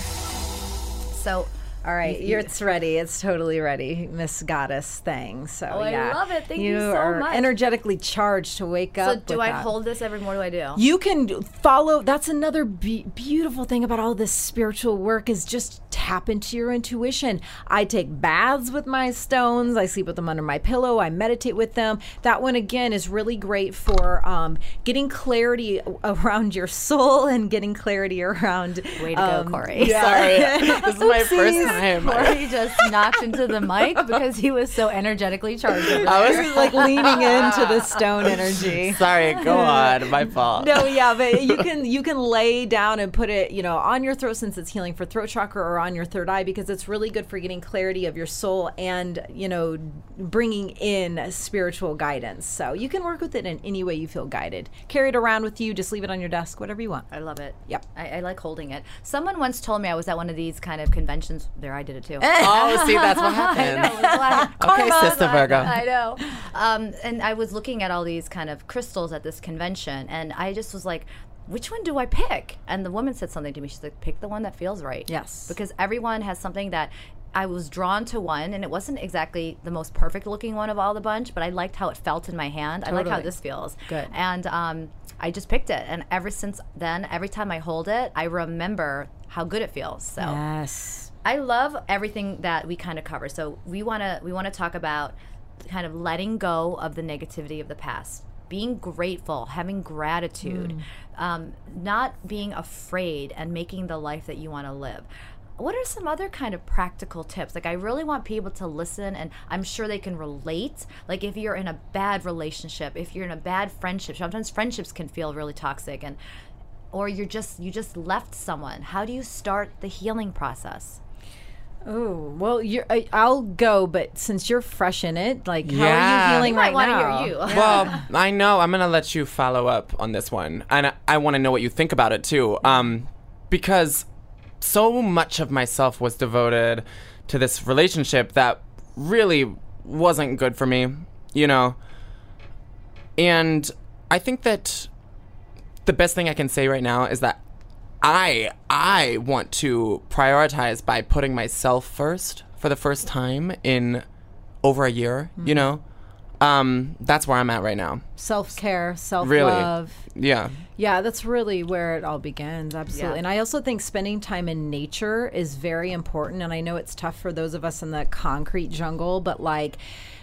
So All right, you're, it's ready. It's totally ready, Miss Goddess thing. So Oh, I love it. Thank you so are much. energetically charged to wake so up. So do with I that. hold this every morning? What do I do? You can follow. That's another be- beautiful thing about all this spiritual work is just tap into your intuition. I take baths with my stones. I sleep with them under my pillow. I meditate with them. That one again is really great for um, getting clarity around your soul and getting clarity around. Way to go, um, Corey. Sorry. (laughs) this is my (laughs) first Oopsies. Time. (laughs) Corey just knocked into the mic because he was so energetically charged. Over I there. was (laughs) like leaning into the (laughs) stone energy. Sorry, go on. My fault. no, yeah, but you can you can lay down and put it, you know, on your throat since it's healing for throat chakra or on your third eye because it's really good for getting clarity of your soul and you know bringing in spiritual guidance. So you can work with it in any way you feel guided. Carry it around with you. Just leave it on your desk, whatever you want. I love it. Yep. I, I like holding it. Someone once told me I was at one of these kind of conventions. There, I did it too. (laughs) Oh, see, that's what (laughs) I happened. know. It was like, (laughs) Okay. Sister Virgo. I know. Um, and I was looking at all these kind of crystals at this convention, and I just was like, which one do I pick? And the woman said something to me. She's like, pick the one that feels right. Yes. Because everyone has something that. I was drawn to one, and it wasn't exactly the most perfect looking one of all the bunch, but I liked how it felt in my hand. I like how this feels. Good. And um, I just picked it, and ever since then, every time I hold it, I remember how good it feels. So Yes. I love everything that we kind of cover. So we want to we want to talk about kind of letting go of the negativity of the past, being grateful, having gratitude, um, not being afraid, and making the life that you want to live. What are some other kind of practical tips? Like I really want people to listen and I'm sure they can relate. Like if you're in a bad relationship, if you're in a bad friendship, sometimes friendships can feel really toxic and or you're just you just left someone. How do you start the healing process? Oh well, you're. I, I'll go, but since you're fresh in it, like how are you feeling You might right wanna now? hear you. (laughs) Well, I know. I'm gonna let you follow up on this one, and I, I want to know what you think about it too, um, because so much of myself was devoted to this relationship that really wasn't good for me, you know. And I think that the best thing I can say right now is that I I want to prioritize by putting myself first for the first time in over a year, you know? Um, that's where I'm at right now. Self care, self Really. love. Yeah. Yeah, that's really where it all begins. Absolutely. Yeah. And I also think spending time in nature is very important. And I know it's tough for those of us in the concrete jungle, but like,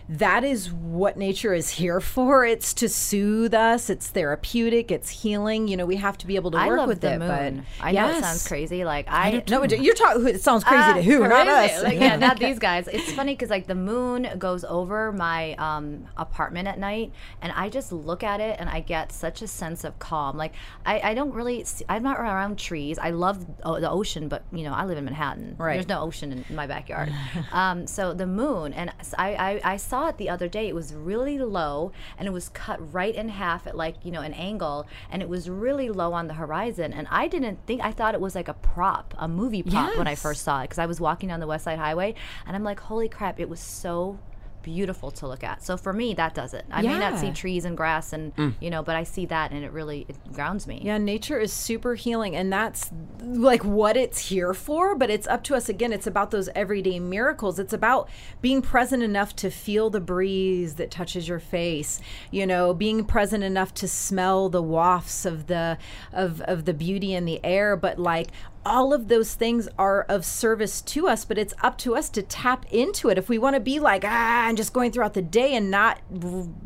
that is what nature is here for. It's to soothe us. It's therapeutic. It's healing. You know, we have to be able to I work love with the it. moon. But I know it sounds crazy. Like I, No, it- you're talking. It sounds crazy Ah, to who? Not us. Like, yeah, not (laughs) these guys. It's funny because like the moon goes over my um, apartment at night, and I just look at it and I get such a sense of calm. Like I, I don't really. See, I'm not around trees. I love the ocean, but you know I live in Manhattan. Right. There's no ocean in my backyard. (laughs) um, so the moon, and I, I I saw it the other day. It was really low, and it was cut right in half at like you know an angle, and it was really low on the horizon. And I didn't think. I thought it was like a prop, a movie prop when I first saw it because I was walking down the West Side Highway and I'm like, holy crap, it was so beautiful to look at. So for me, that does it. I may not see trees and grass and mm. you know, but I see that and it really it grounds me. Yeah, nature is super healing, and that's like what it's here for. But it's up to us again. It's about those everyday miracles. It's about being present enough to feel the breeze that touches your face. You know, being present enough to smell the wafts of the of of the beauty in the air. But like all of those things are of service to us, but it's up to us to tap into it. If we want to be like, ah, I'm just going throughout the day and not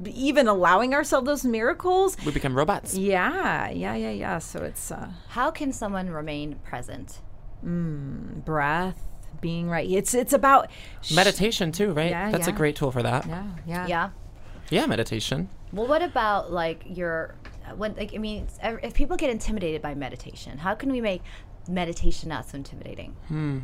even allowing ourselves those miracles, We become robots. yeah, yeah, yeah, yeah. So it's uh, How can someone remain present? Mm, breath, being right. It's it's about Meditation too, right? Yeah, That's a great tool for that. yeah, yeah, Yeah. Yeah, meditation. Well, what about like your when like I mean, if people get intimidated by meditation, how can we make meditation not so intimidating? Hmm.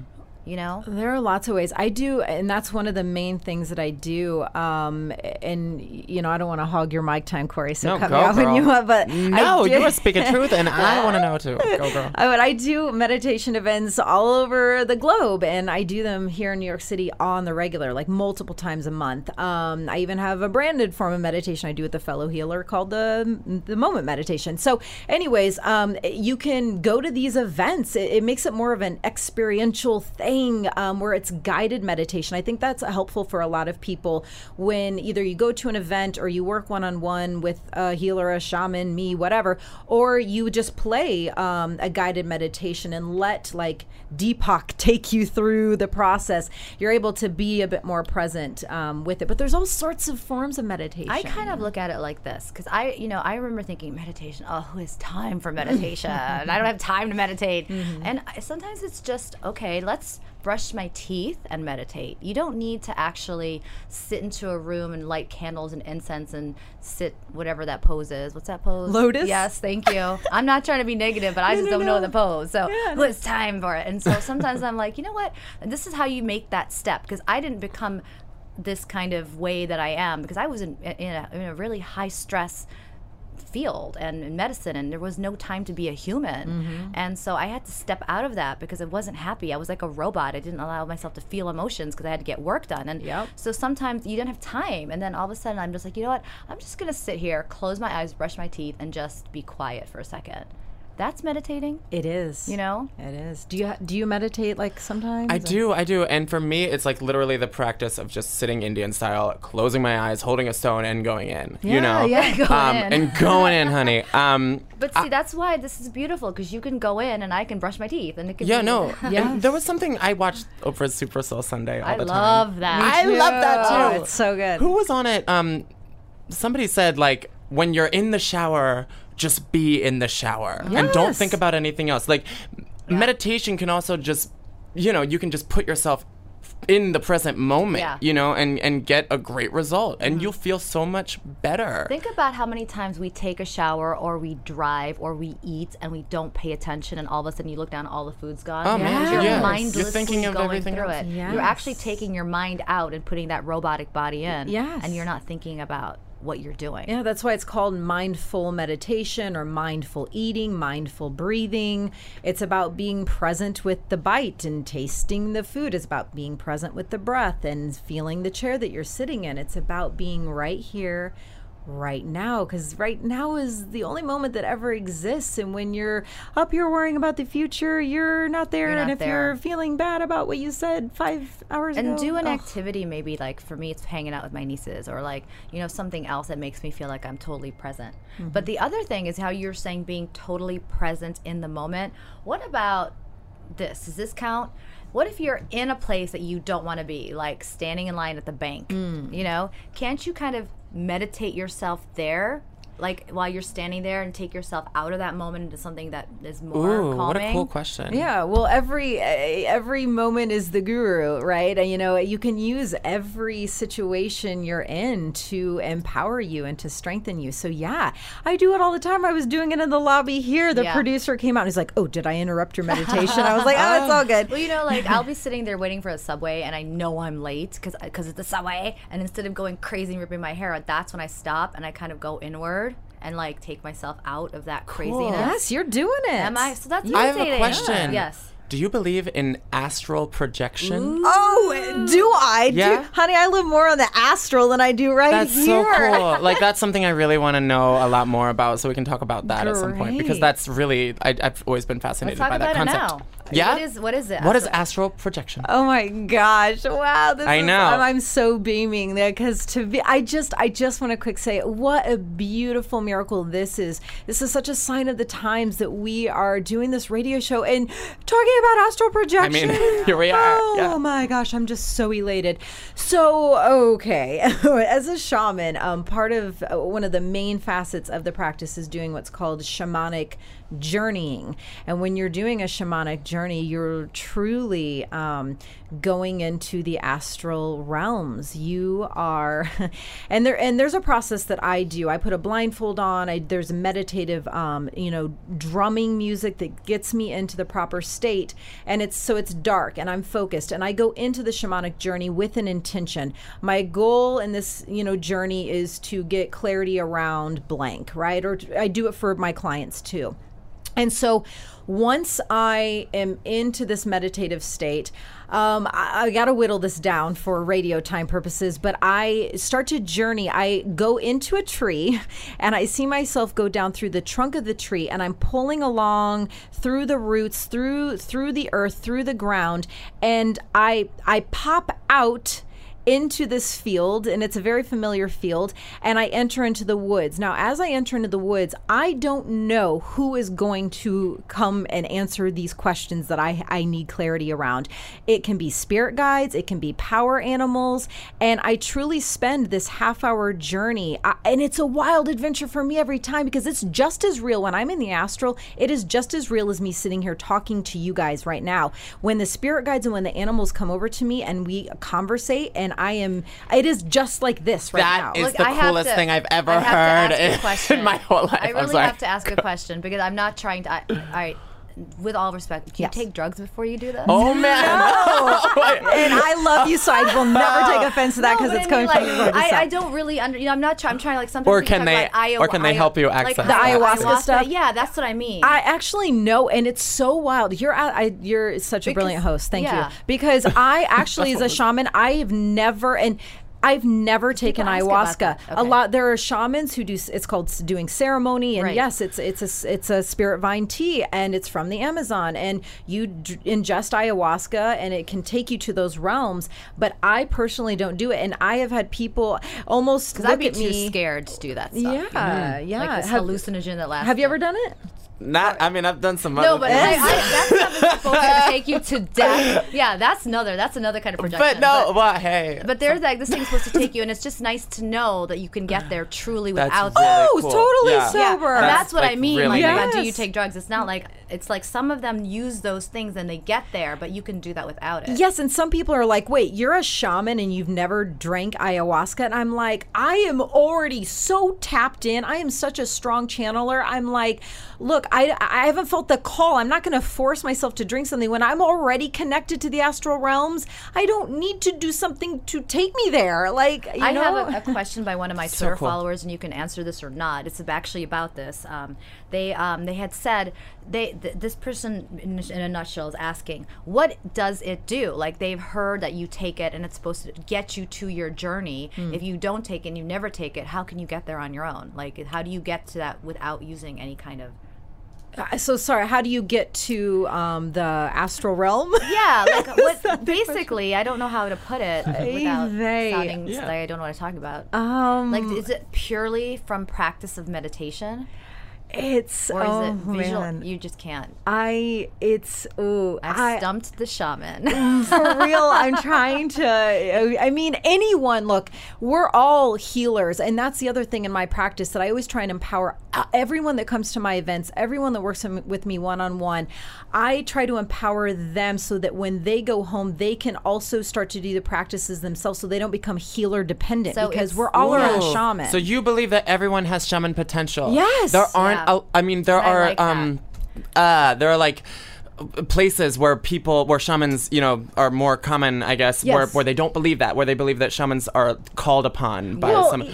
You know? There are lots of ways I do, and that's one of the main things that I do. Um, and you know, I don't want to hog your mic time, Corey. So No, cut go, me off when girl. you want. But No, I do, you are speaking truth, and I want to know too. Go, (laughs) girl. I, but I do meditation events all over the globe, and I do them here in New York City on the regular, like multiple times a month. Um, I even have a branded form of meditation I do with a fellow healer called the the Moment Meditation. So, anyways, um, you can go to these events. It, it makes it more of an experiential thing um, where it's guided meditation. I think that's helpful for a lot of people when either you go to an event or you work one on one with a healer, a shaman, me, whatever, or you just play um, a guided meditation and let like Deepak (laughs) take you through the process. You're able to be a bit more present um, with it. But there's all sorts of forms of meditation. I kind of look at it like this because I, you know, I remember thinking meditation. Oh, who has time for (laughs) meditation? I don't have time to meditate. And I, sometimes it's just okay. Let's brush my teeth and meditate. You don't need to actually sit into a room and light candles and incense and sit whatever that pose is. What's that pose? Lotus? Yes, thank you. (laughs) I'm not trying to be negative, but I just don't know the pose. So who has time for it? And so sometimes I'm like, you know what? This is how you make that step because I didn't become this kind of way that I am because I was in, in, a, in a really high stress field and in medicine and there was no time to be a human. Mm-hmm. and so i had to step out of that because i wasn't happy. I was like a robot. I didn't allow myself to feel emotions because i had to get work done. And Yep. so sometimes you don't have time and then all of a sudden i'm just like you know what? I'm just going to sit here close my eyes brush my teeth and just be quiet for a second that's meditating It is. you know It is. Do you do you meditate like sometimes? I do, I do. And for me, it's like literally the practice of just sitting Indian style, closing my eyes, holding a stone, and going in. you Yeah, know? yeah, (laughs) going um, in. And going in, honey. (laughs) Um, but see that's why this is beautiful because you can go in and i can brush my teeth and it can yeah, be- no. (laughs) And there was something I watched Oprah's Super Soul Sunday all i the time. I love that I love that too. Oh, it's so good. Who was on it? Um, somebody said like when you're in the shower, just be in the shower and don't think about anything else. Like meditation can also just, you know, you can just put yourself in the present moment, Yeah. you know, and and get a great result, and mm-hmm. you'll feel so much better. Think about how many times we take a shower or we drive or we eat and we don't pay attention and all of a sudden you look down all the food's gone. Oh, man, Because You're yes. You're thinking of going everything through else. it. Yes. You're actually taking your mind out and putting that robotic body in. Yes. And you're not thinking about what you're doing. Yeah, that's why it's called mindful meditation or mindful eating, mindful breathing. It's about being present with the bite and tasting the food. It's about being present with the breath and feeling the chair that you're sitting in. It's about being right here, right now because right now is the only moment that ever exists and when you're up here worrying about the future you're not there You're and not if there. you're feeling bad about what you said five hours and ago do an activity maybe like for me it's hanging out with my nieces or like you know something else that makes me feel like i'm totally present. Mm-hmm. but the other thing is how you're saying being totally present in the moment. What about this? Does this count what if you're in a place that you don't want to be like standing in line at the bank Mm. you know can't you kind of meditate yourself there like while you're standing there and take yourself out of that moment into something that is more Ooh, calming what a cool question. Yeah, well, every eh, every moment is the guru, right? And you know, you can use every situation you're in to empower you and to strengthen you. So yeah, I do it all the time. I was doing it in the lobby here. The Yeah. producer came out and he's like, "Oh, did I interrupt your (laughs) meditation?" I was like, "Oh, it's all good." Well, you know, like I'll be (laughs) sitting there waiting for a subway, and I know I'm late because because it's the subway. And instead of going crazy and ripping my hair out, that's when I stop and I kind of go inward and like take myself out of that craziness. Yes, you're doing it. Am I? So that's I have a meditating. question. Yes. Do you believe in astral projection? Oh, do I? Yeah. Do, honey, I live more on the astral than I do right That's here. so cool. (laughs) Like that's something I really want to know a lot more about, so we can talk about that at some point because that's really I, I've always been Let's fascinated talk by that about it concept. Yeah. What is what is it? What is Astral- astral projection? Oh my gosh! Wow, this I is- know. I'm, I'm so beaming there because to be, I just, I just want to quick say, what a beautiful miracle this is. This is such a sign of the times that we are doing this radio show and talking about astral projection. I mean, (laughs) here we are, Oh yeah. my gosh, I'm just so elated. So okay, (laughs) as a shaman, um, part of uh, one of the main facets of the practice is doing what's called shamanic journeying. And when you're doing a shamanic journey, you're truly um, going into the astral realms. You are, (laughs) and there and there's a process that I do. I put a blindfold on. I, there's meditative, um, you know, drumming music that gets me into the proper state, and it's so it's dark and I'm focused, and I go into the shamanic journey with an intention. My goal in this, you know, journey is to get clarity around blank, right? Or I do it for my clients too. And so once I am into this meditative state, um, I, I got to whittle this down for radio time purposes, but I start to journey. I go into a tree (laughs) and I see myself go down through the trunk of the tree and I'm pulling along through the roots, through through the earth, through the ground, and I I pop out into this field and it's a very familiar field and I enter into the woods. Now as I enter into the woods, I don't know who is going to come and answer these questions that I I need clarity around. It can be spirit guides, it can be power animals, and I truly spend this half hour journey I, and it's a wild adventure for me every time because it's just as real when I'm in the astral, it is just as real as me sitting here talking to you guys right now. When the spirit guides and when the animals come over to me and we conversate and I am it is just like this right That now. is- the I coolest to- thing I've ever I have to heard ask a in- (laughs) question. in my whole life. I I'm really sorry. have to ask a (laughs) question because I'm not trying to. I, all right, with all respect, can Yes. you take drugs before you do this? Oh man! (laughs) and I love you, so I will never take offense to that because but it's I coming mean, from like, your gorgeous I, I don't really under. You know, I'm not. Try, I'm trying to like sometimes Or can they- about Iowa, or can they help you like access the that? ayahuasca stuff? Yeah, that's what I mean. I actually know, and it's so wild. You're at, I, you're such a Because- brilliant host. Thank yeah. you. Because I (laughs) actually, as a shaman, I have never and. I've never taken ayahuasca. that. A lot there are shamans who do. It's called doing ceremony, and Right. yes, it's it's a it's a spirit vine tea, and it's from the Amazon, and you d- ingest ayahuasca, and it can take you to those realms. But I personally don't do it, and I have had people almost look I'd be at too me. scared to do that stuff. Yeah, mm-hmm. yeah. Like this have, hallucinogen that lasts. have you ever done it? Not. I mean, I've done some. No, other but things. I, I, that's not supposed (laughs) to take you to death. Yeah, that's another. That's another kind of projection. But no, well, hey. But there's like this thing's supposed to take you, and it's just nice to know that you can get there truly That's without really. Oh, cool. totally Yeah. sober. And That's, that's, what I mean. really like, neat. about do you take drugs? It's not like it's like some of them use those things and they get there, but you can do that without it. Yes, and some people are like, wait, you're a shaman and you've never drank ayahuasca. And I'm like, I am already so tapped in. I am such a strong channeler. I'm like, look, I, I haven't felt the call. I'm not going to force myself to drink something when I'm already connected to the astral realms. I don't need to do something to take me there. Like, you I know? have a, a question by one of my (laughs) So Twitter cool. followers, and you can answer this or not. It's actually about this. Um, they um, they had said they th- this person in, in a nutshell is asking, what does it do? Like they've heard that you take it and it's supposed to get you to your journey. Hmm. If you don't take it and you never take it, how can you get there on your own? Like how do you get to that without using any kind of Uh, so sorry. How do you get to um, the astral realm? yeah, like (laughs) what, basically, I don't know how to put it without They- sounding Yeah. like I don't know what I'm talking about. Um, Like, is it purely from practice of meditation, it's or is oh it visual? man. You just can't. I it's ooh I've I, stumped the shaman. (laughs) for real i'm trying to i mean anyone look we're all healers and that's the other thing in my practice that i always try and empower uh, everyone that comes to my events everyone that works with me one-on-one i try to empower them so that when they go home they can also start to do the practices themselves so they don't become healer dependent So because we're all our own Ooh. shaman So you believe that everyone has shaman potential? Yes. There aren't. Yeah. A- I mean, there I are. like um, uh, there are like places where people where shamans you know are more common i guess where, Yes. where they don't believe that where they believe that shamans are called upon by Well, some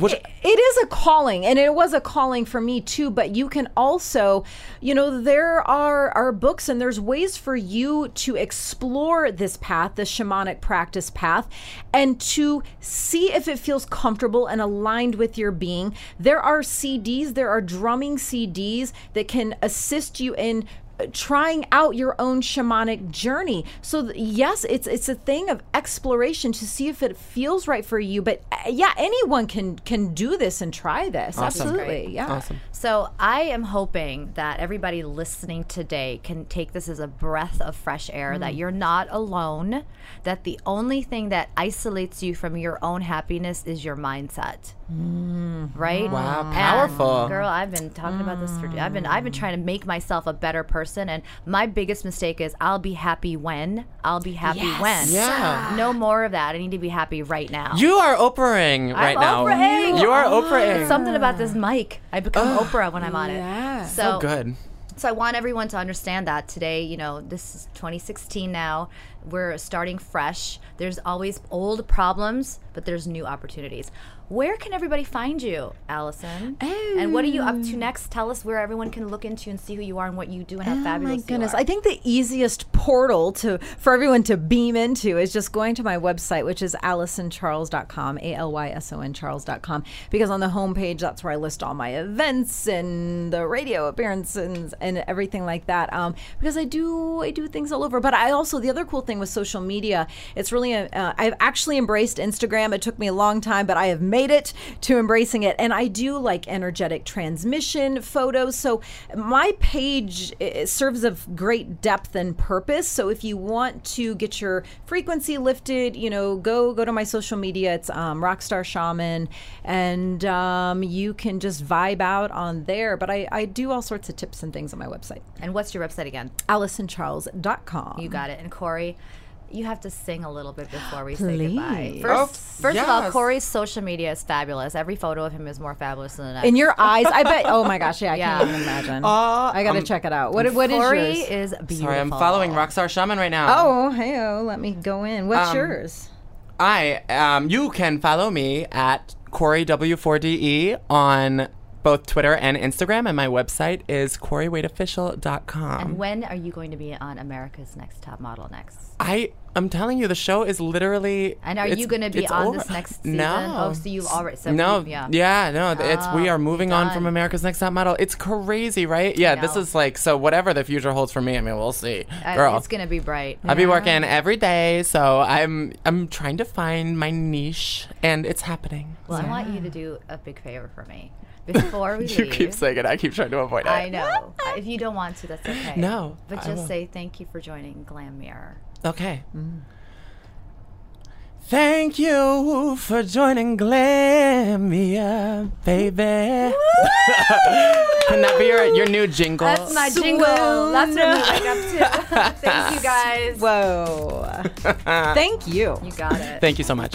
which, it is a calling and it was a calling for me too but you can also you know there are are books and there's ways for you to explore this path the shamanic practice path and to see if it feels comfortable and aligned with your being. There are CDs there are drumming CDs that can assist you in trying out your own shamanic journey. So th- yes, it's it's a thing of exploration to see if it feels right for you. But uh, yeah, anyone can can do this and try this. Awesome. Absolutely, yeah. awesome So I am hoping that everybody listening today can take this as a breath of fresh air. Mm. That you're not alone. That the only thing that isolates you from your own happiness is your mindset. Right? Wow, And, powerful. girl. I've been talking about this for. I've been I've been trying to make myself a better person, and my biggest mistake is I'll be happy when I'll be happy when. Yeah. No more of that. I need to be happy right now. you are oprahing right now Oprahing. you are oh oprahing It's something about this mic. I become Oprah when I'm on it. So, so good so I want everyone to understand that today, you know, this is 2016 now. We're starting fresh. There's always old problems, but there's new opportunities. Where can everybody find you, Alyson? And what are you up to next? Tell us where everyone can look into and see who you are and what you do and how Oh fabulous my goodness! I think the easiest portal to for everyone to beam into is just going to my website, which is AlysonCharles.com, A L Y S O N Charles.com. Because on the homepage, that's where I list all my events and the radio appearances and everything like that. Um, because I do I do things all over. But I also the other cool thing with social media, it's really a, uh, I've actually embraced Instagram. It took me a long time, but I have made it to embracing it, and I do like energetic transmission photos. So my page serves of great depth and purpose. So if you want to get your frequency lifted, you know, go go to my social media. It's um, Rockstar Shaman, and um, you can just vibe out on there. But I, I do all sorts of tips and things on my website, and what's your website again? AlysonCharles.com. You got it. And Corey, you have to sing a little bit before we say goodbye. First, Oh, first of all. Corey's social media is fabulous. Every photo of him is more fabulous than the next. In your eyes, I bet. Oh my gosh, yeah, I Yeah. can't even imagine. (laughs) I got to check it out. What what is Corey yours? is beautiful. sorry i'm following rockstar shaman right now Oh, hey, oh, let me go in. What's Um, yours? I um you can follow me at Corey W4DE on both Twitter and Instagram, and my website is CoreyWadeOfficial.com. And when are you going to be on America's Next Top Model next? I I'm telling you, the show is literally. And are you going to be on over. this next (laughs) season? No. Oh, so you've already. So no, yeah. yeah, no. It's we Oh, are moving on from. America's Next Top Model. It's crazy, right? Yeah, this is like so. Whatever the future holds for me, I mean, we'll see, Uh, girl. It's going to be bright. I'll be working every day, so I'm I'm trying to find my niche, and it's happening. Well, I want you to do a big favor for me. Before (laughs) we You leave. keep saying it. I keep trying to avoid it. I know. if you don't want to, that's okay. No, But just say thank you for joining Glam Mirror. Okay. Mm. Thank you for joining Glamia, baby. (laughs) Can that be your, your new jingle? That's my jingle. That's what I'm moving up to. (laughs) thank you guys. Whoa. Thank you. You got it. Thank you so much.